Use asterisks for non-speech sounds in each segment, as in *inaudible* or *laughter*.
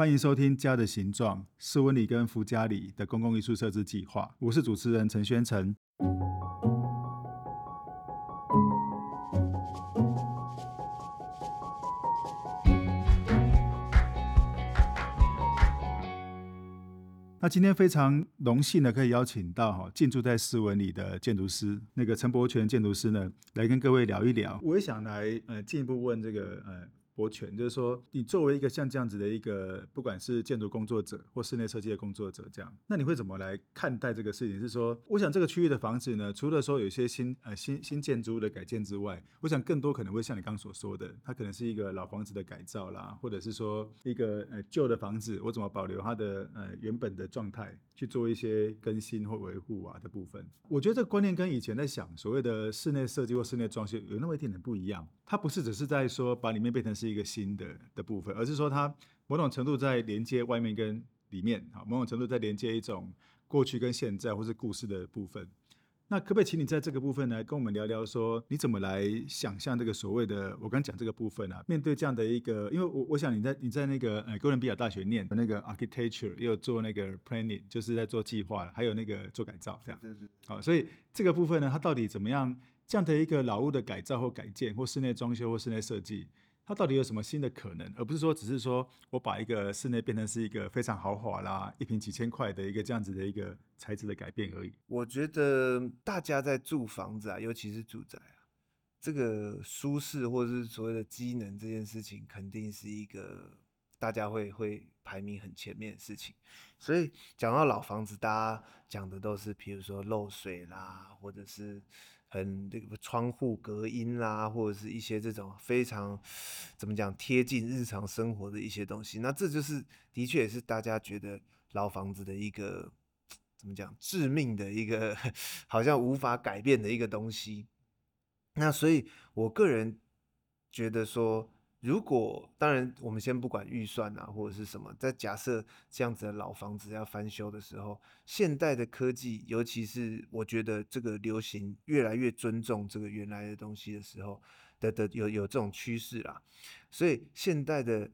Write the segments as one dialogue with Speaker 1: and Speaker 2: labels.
Speaker 1: 欢迎收听《家的形状》斯文里跟福家里的公共艺术设置计划。我是主持人陈宣诚。那今天非常荣幸的可以邀请到哈进驻在斯文里的建筑师那个陈伯全建筑师呢，来跟各位聊一聊。我也想来呃进一步问这个呃。柏全，就是说，你作为一个像这样子的一个，不管是建筑工作者或室内设计的工作者，这样，那你会怎么来看待这个事情？是说，我想这个区域的房子呢，除了说有些新呃新新建筑物的改建之外，我想更多可能会像你刚刚所说的，它可能是一个老房子的改造啦，或者是说一个呃旧的房子，我怎么保留它的呃原本的状态，去做一些更新或维护啊的部分。我觉得这个观念跟以前在想所谓的室内设计或室内装修有那么一点点不一样，它不是只是在说把里面变成是。一个新的的部分，而是说它某种程度在连接外面跟里面，好，某种程度在连接一种过去跟现在或是故事的部分。那可不可以请你在这个部分来跟我们聊聊，说你怎么来想象这个所谓的我刚讲这个部分啊？面对这样的一个，因为我我想你在你在那个呃哥伦比亚大学念的那个 architecture，也有做那个 planning，就是在做计划，还有那个做改造这样。好，所以这个部分呢，它到底怎么样？这样的一个老屋的改造或改建，或室内装修或室内设计。它到底有什么新的可能，而不是说只是说我把一个室内变成是一个非常豪华啦，一瓶几千块的一个这样子的一个材质的改变而已。
Speaker 2: 我觉得大家在住房子啊，尤其是住宅啊，这个舒适或者是所谓的机能这件事情，肯定是一个大家会会排名很前面的事情。所以讲到老房子，大家讲的都是，比如说漏水啦，或者是。很这个窗户隔音啦，或者是一些这种非常怎么讲贴近日常生活的一些东西，那这就是的确也是大家觉得老房子的一个怎么讲致命的一个 *laughs* 好像无法改变的一个东西。那所以我个人觉得说。如果当然，我们先不管预算啊，或者是什么，在假设这样子的老房子要翻修的时候，现代的科技，尤其是我觉得这个流行越来越尊重这个原来的东西的时候的的有有这种趋势啦，所以现代的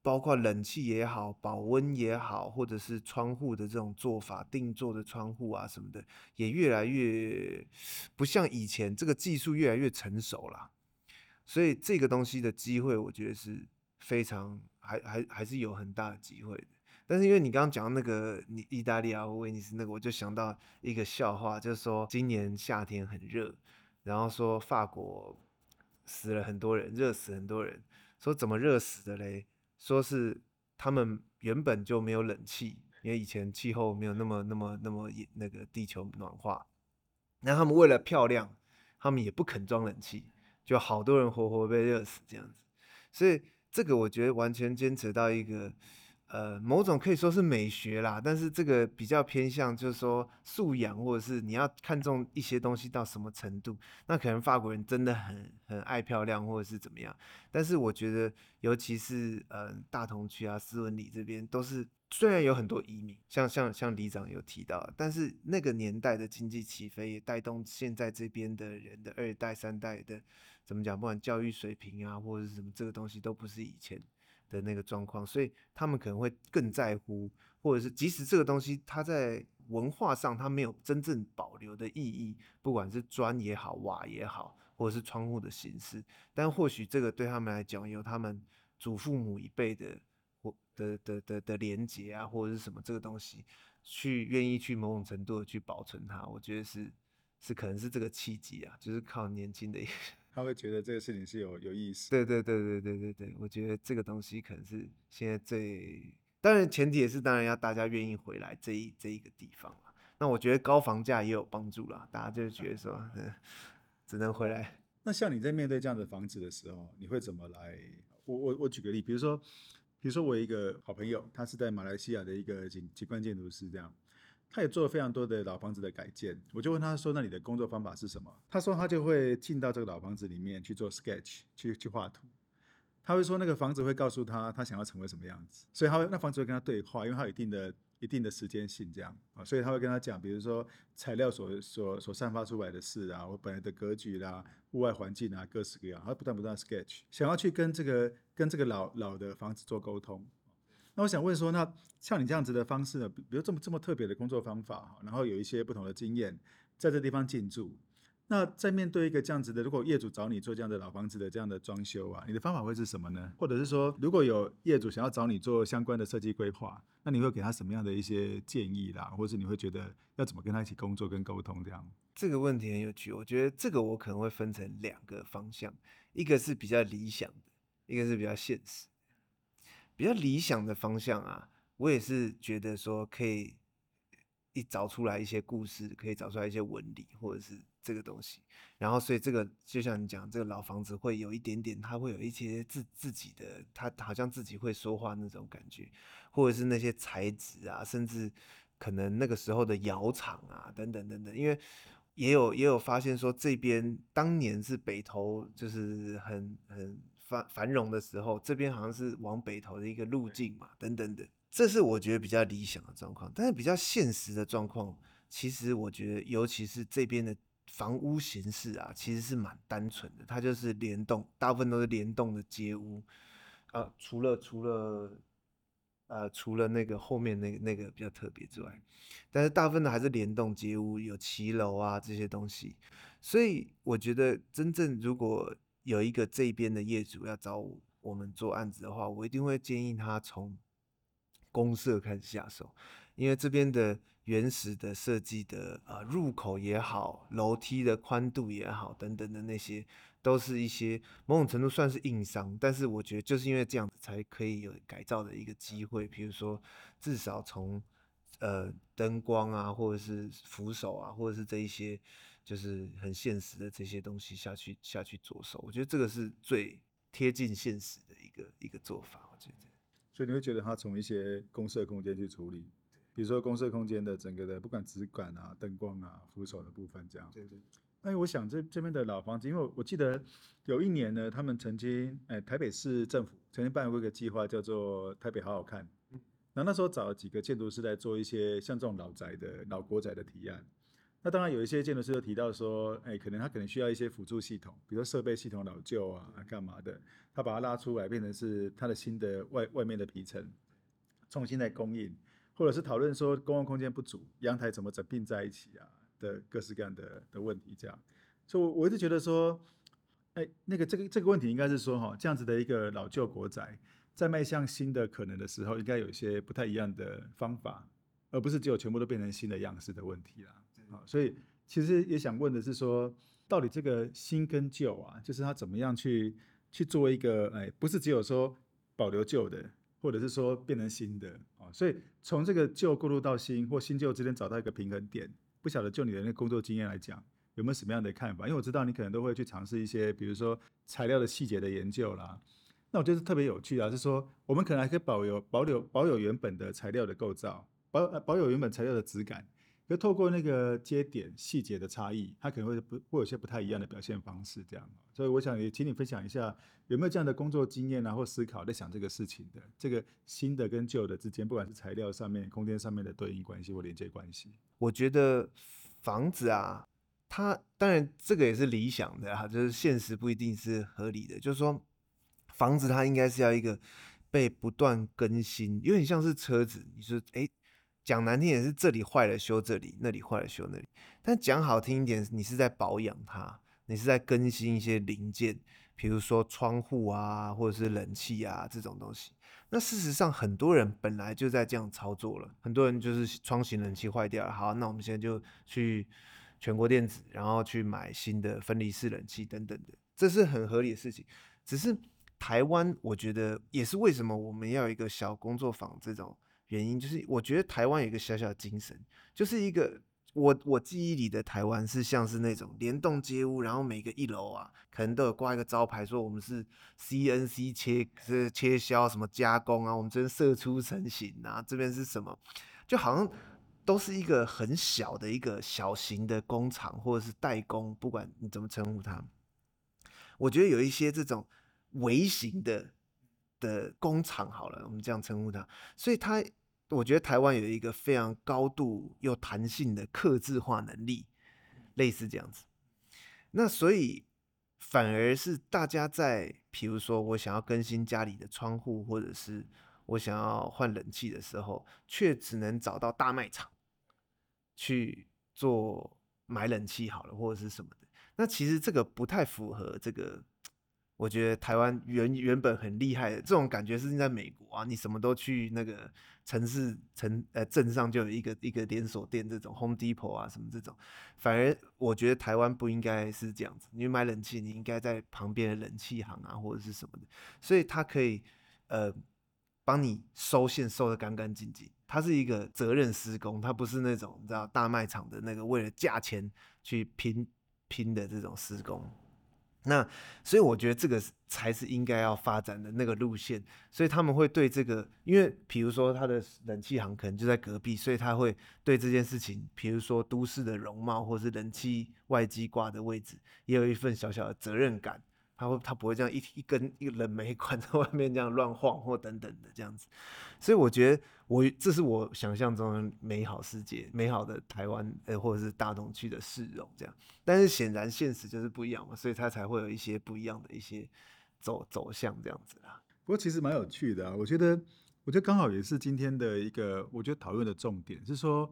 Speaker 2: 包括冷气也好，保温也好，或者是窗户的这种做法，定做的窗户啊什么的，也越来越不像以前，这个技术越来越成熟了。所以这个东西的机会，我觉得是非常还还还是有很大的机会的。但是因为你刚刚讲那个你意大利啊，威尼斯那个，我就想到一个笑话，就是说今年夏天很热，然后说法国死了很多人，热死很多人。说怎么热死的嘞？说是他们原本就没有冷气，因为以前气候没有那么那么那么那个地球暖化，那他们为了漂亮，他们也不肯装冷气。就好多人活活被热死这样子，所以这个我觉得完全坚持到一个，呃，某种可以说是美学啦，但是这个比较偏向就是说素养，或者是你要看重一些东西到什么程度，那可能法国人真的很很爱漂亮，或者是怎么样，但是我觉得尤其是呃大同区啊、斯文里这边都是。虽然有很多移民，像像像里长有提到，但是那个年代的经济起飞也带动现在这边的人的二代三代的怎么讲，不管教育水平啊或者是什么，这个东西都不是以前的那个状况，所以他们可能会更在乎，或者是即使这个东西它在文化上它没有真正保留的意义，不管是砖也好，瓦也好，或者是窗户的形式，但或许这个对他们来讲，有他们祖父母一辈的或。的的的的连接啊，或者是什么这个东西，去愿意去某种程度的去保存它，我觉得是是可能是这个契机啊，就是靠年轻的，
Speaker 1: 他会觉得这个事情是有有意思。
Speaker 2: 对对对对对对对，我觉得这个东西可能是现在最，当然前提也是当然要大家愿意回来这一这一个地方啊。那我觉得高房价也有帮助啦，大家就觉得说，嗯，*laughs* 只能回来。
Speaker 1: 那像你在面对这样的房子的时候，你会怎么来？我我我举个例，比如说。比如说，我一个好朋友，他是在马来西亚的一个景景观建筑师，这样，他也做了非常多的老房子的改建。我就问他说：“那你的工作方法是什么？”他说：“他就会进到这个老房子里面去做 sketch，去去画图。他会说那个房子会告诉他他想要成为什么样子，所以他会那房子会跟他对话，因为他有一定的。”一定的时间性，这样啊，所以他会跟他讲，比如说材料所所所散发出来的事啊，我本来的格局啦、户外环境啊，各式各样，他不断不断 sketch，想要去跟这个跟这个老老的房子做沟通。那我想问说，那像你这样子的方式呢，比如这么这么特别的工作方法，然后有一些不同的经验，在这地方进驻。那在面对一个这样子的，如果业主找你做这样的老房子的这样的装修啊，你的方法会是什么呢？或者是说，如果有业主想要找你做相关的设计规划，那你会给他什么样的一些建议啦？或者是你会觉得要怎么跟他一起工作跟沟通这样？
Speaker 2: 这个问题很有趣，我觉得这个我可能会分成两个方向，一个是比较理想的，一个是比较现实。比较理想的方向啊，我也是觉得说可以一找出来一些故事，可以找出来一些纹理，或者是。这个东西，然后所以这个就像你讲，这个老房子会有一点点，它会有一些自自己的，它好像自己会说话那种感觉，或者是那些材质啊，甚至可能那个时候的窑厂啊，等等等等，因为也有也有发现说，这边当年是北投就是很很繁繁荣的时候，这边好像是往北投的一个路径嘛，等等等，这是我觉得比较理想的状况，但是比较现实的状况，其实我觉得尤其是这边的。房屋形式啊，其实是蛮单纯的，它就是联动，大部分都是联动的街屋，呃，除了除了呃除了那个后面那个那个比较特别之外，但是大部分的还是联动街屋，有骑楼啊这些东西，所以我觉得真正如果有一个这边的业主要找我们做案子的话，我一定会建议他从公社开始下手，因为这边的。原始的设计的呃入口也好，楼梯的宽度也好，等等的那些，都是一些某种程度算是硬伤。但是我觉得就是因为这样子，才可以有改造的一个机会。比如说，至少从呃灯光啊，或者是扶手啊，或者是这一些，就是很现实的这些东西下去下去着手。我觉得这个是最贴近现实的一个一个做法。我觉得，
Speaker 1: 所以你会觉得他从一些公社空间去处理。比如说公社空间的整个的不管质感啊、灯光啊、扶手的部分这样。对对。哎，我想这这边的老房子，因为我记得有一年呢，他们曾经，哎，台北市政府曾经办过一个计划，叫做“台北好好看”。嗯。那那时候找了几个建筑师来做一些像这种老宅的老国宅的提案。那当然有一些建筑师就提到说，哎，可能他可能需要一些辅助系统，比如说设备系统老旧啊，干嘛的，他把它拉出来变成是它的新的外外面的皮层，重新再供应。或者是讨论说公共空间不足，阳台怎么整并在一起啊的各式各样的的问题，这样，所以，我我一直觉得说，哎，那个这个这个问题应该是说哈，这样子的一个老旧国宅，在迈向新的可能的时候，应该有一些不太一样的方法，而不是只有全部都变成新的样式的问题啦。啊，所以其实也想问的是说，到底这个新跟旧啊，就是它怎么样去去做一个，哎，不是只有说保留旧的。或者是说变成新的啊，所以从这个旧过渡到新或新旧之间找到一个平衡点，不晓得就你的那工作经验来讲，有没有什么样的看法？因为我知道你可能都会去尝试一些，比如说材料的细节的研究啦。那我觉得特别有趣啊，是说我们可能还可以保留、保留、保有原本的材料的构造，保保有原本材料的质感。就透过那个接点细节的差异，它可能会不会有些不太一样的表现方式，这样。所以我想也请你分享一下，有没有这样的工作经验啊，或思考在想这个事情的，这个新的跟旧的之间，不管是材料上面、空间上面的对应关系或连接关系。
Speaker 2: 我觉得房子啊，它当然这个也是理想的啊，就是现实不一定是合理的。就是说，房子它应该是要一个被不断更新，有点像是车子，你说哎。诶讲难听点是这里坏了修这里，那里坏了修那里。但讲好听一点，你是在保养它，你是在更新一些零件，比如说窗户啊，或者是冷气啊这种东西。那事实上，很多人本来就在这样操作了。很多人就是窗型冷气坏掉了，好，那我们现在就去全国电子，然后去买新的分离式冷气等等的，这是很合理的事情。只是台湾，我觉得也是为什么我们要有一个小工作坊这种。原因就是，我觉得台湾有一个小小精神，就是一个我我记忆里的台湾是像是那种联动街屋，然后每个一楼啊，可能都有挂一个招牌，说我们是 CNC 切是切削什么加工啊，我们这边射出成型啊，这边是什么，就好像都是一个很小的一个小型的工厂或者是代工，不管你怎么称呼它，我觉得有一些这种微型的。的工厂好了，我们这样称呼它。所以它，我觉得台湾有一个非常高度又弹性的客制化能力，类似这样子。那所以反而是大家在，比如说我想要更新家里的窗户，或者是我想要换冷气的时候，却只能找到大卖场去做买冷气好了，或者是什么的。那其实这个不太符合这个。我觉得台湾原原本很厉害的这种感觉是在美国啊，你什么都去那个城市城呃镇上就有一个一个连锁店，这种 Home Depot 啊什么这种，反而我觉得台湾不应该是这样子。你买冷气，你应该在旁边的冷气行啊或者是什么的，所以它可以呃帮你收线收得干干净净。它是一个责任施工，它不是那种你知道大卖场的那个为了价钱去拼拼的这种施工。那所以我觉得这个才是应该要发展的那个路线，所以他们会对这个，因为比如说他的冷气行可能就在隔壁，所以他会对这件事情，比如说都市的容貌或是冷气外机挂的位置，也有一份小小的责任感。他会，他不会这样一一根一个冷媒管在外面这样乱晃或等等的这样子，所以我觉得我这是我想象中的美好世界，美好的台湾呃或者是大同区的市容这样，但是显然现实就是不一样嘛，所以它才会有一些不一样的一些走走向这样子啦。
Speaker 1: 不过其实蛮有趣的啊，我觉得我觉得刚好也是今天的一个我觉得讨论的重点是说，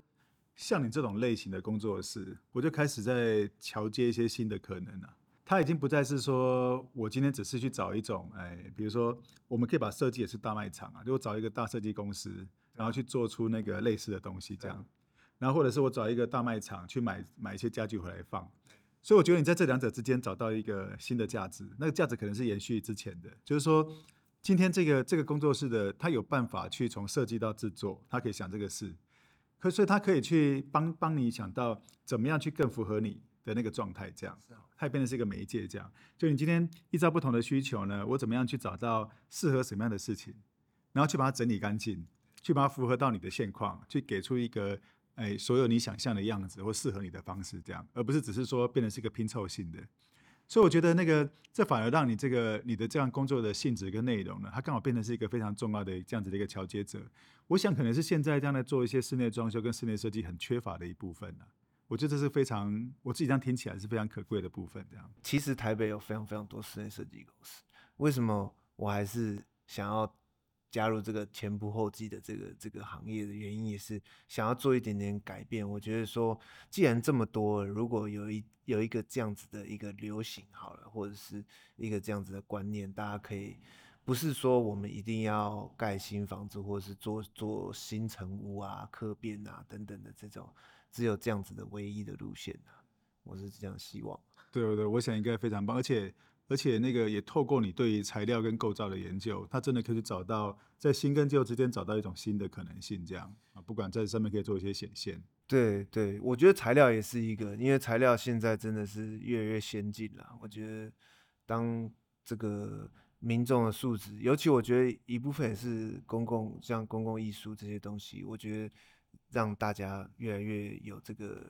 Speaker 1: 像你这种类型的工作室，我就开始在桥接一些新的可能啊。它已经不再是说我今天只是去找一种，哎，比如说我们可以把设计也是大卖场啊，就我找一个大设计公司，然后去做出那个类似的东西这样，然后或者是我找一个大卖场去买买一些家具回来放，所以我觉得你在这两者之间找到一个新的价值，那个价值可能是延续之前的，就是说今天这个这个工作室的他有办法去从设计到制作，他可以想这个事，可所以他可以去帮帮你想到怎么样去更符合你的那个状态，这样，它也变成是一个媒介，这样。就你今天依照不同的需求呢，我怎么样去找到适合什么样的事情，然后去把它整理干净，去把它符合到你的现况，去给出一个哎所有你想象的样子或适合你的方式，这样，而不是只是说变成是一个拼凑性的。所以我觉得那个这反而让你这个你的这样工作的性质跟内容呢，它刚好变成是一个非常重要的这样子的一个桥接者。我想可能是现在这样的做一些室内装修跟室内设计很缺乏的一部分呢。我觉得这是非常，我自己这样听起来是非常可贵的部分。这样，
Speaker 2: 其实台北有非常非常多室内设计公司，为什么我还是想要加入这个前仆后继的这个这个行业的原因，也是想要做一点点改变。我觉得说，既然这么多，如果有一有一个这样子的一个流行好了，或者是一个这样子的观念，大家可以不是说我们一定要盖新房子，或者是做做新城屋啊、客变啊等等的这种。只有这样子的唯一的路线啊，我是这样希望。
Speaker 1: 对对对，我想应该非常棒，而且而且那个也透过你对于材料跟构造的研究，它真的可以找到在新跟旧之间找到一种新的可能性，这样啊，不管在上面可以做一些显现。
Speaker 2: 对对，我觉得材料也是一个，因为材料现在真的是越来越先进了。我觉得当这个民众的素质，尤其我觉得一部分也是公共，像公共艺术这些东西，我觉得。让大家越来越有这个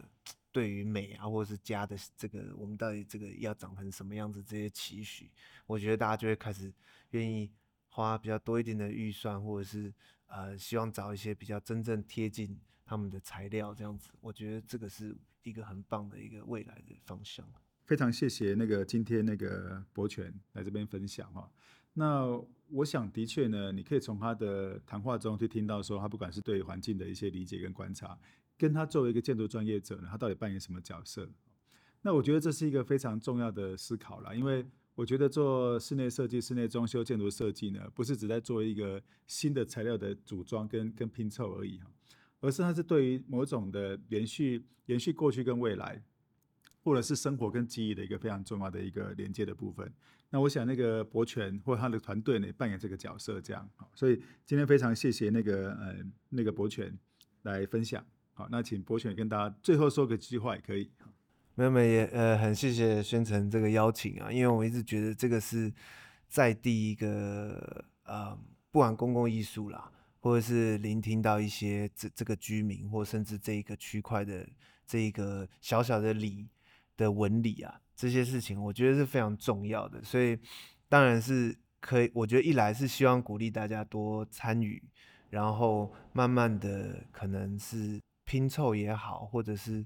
Speaker 2: 对于美啊，或者是家的这个，我们到底这个要长成什么样子这些期许，我觉得大家就会开始愿意花比较多一点的预算，或者是呃希望找一些比较真正贴近他们的材料这样子。我觉得这个是一个很棒的一个未来的方向。
Speaker 1: 非常谢谢那个今天那个博泉来这边分享哈。那我想，的确呢，你可以从他的谈话中去听到，说他不管是对环境的一些理解跟观察，跟他作为一个建筑专业者呢，他到底扮演什么角色？那我觉得这是一个非常重要的思考啦，因为我觉得做室内设计、室内装修、建筑设计呢，不是只在做一个新的材料的组装跟跟拼凑而已哈，而是它是对于某种的延续、延续过去跟未来。或者是生活跟记忆的一个非常重要的一个连接的部分。那我想那个柏全或他的团队呢，扮演这个角色，这样。所以今天非常谢谢那个呃那个柏全来分享。好，那请柏全跟大家最后说个几句话也可以。
Speaker 2: 没有没有也呃很谢谢宣城这个邀请啊，因为我一直觉得这个是在第一个呃不管公共艺术啦，或者是聆听到一些这这个居民或甚至这一个区块的这一个小小的里。的纹理啊，这些事情我觉得是非常重要的，所以当然是可以。我觉得一来是希望鼓励大家多参与，然后慢慢的可能是拼凑也好，或者是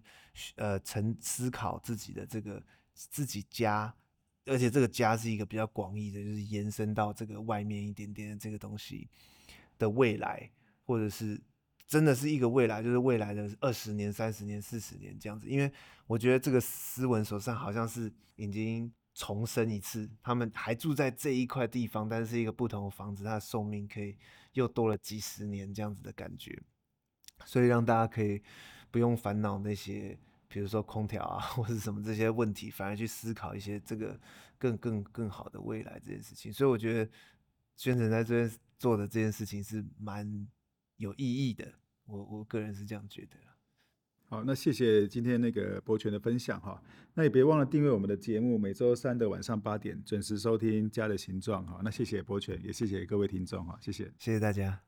Speaker 2: 呃沉思考自己的这个自己家，而且这个家是一个比较广义的，就是延伸到这个外面一点点的这个东西。的未来，或者是真的是一个未来，就是未来的二十年、三十年、四十年这样子。因为我觉得这个斯文手上好像是已经重生一次，他们还住在这一块地方，但是一个不同的房子，它的寿命可以又多了几十年这样子的感觉，所以让大家可以不用烦恼那些。比如说空调啊，或者什么这些问题，反而去思考一些这个更更更好的未来这件事情。所以我觉得宣诚在这边做的这件事情是蛮有意义的。我我个人是这样觉得。
Speaker 1: 好，那谢谢今天那个博全的分享哈。那也别忘了订阅我们的节目，每周三的晚上八点准时收听《家的形状》哈。那谢谢博全，也谢谢各位听众哈，谢谢，
Speaker 2: 谢谢大家。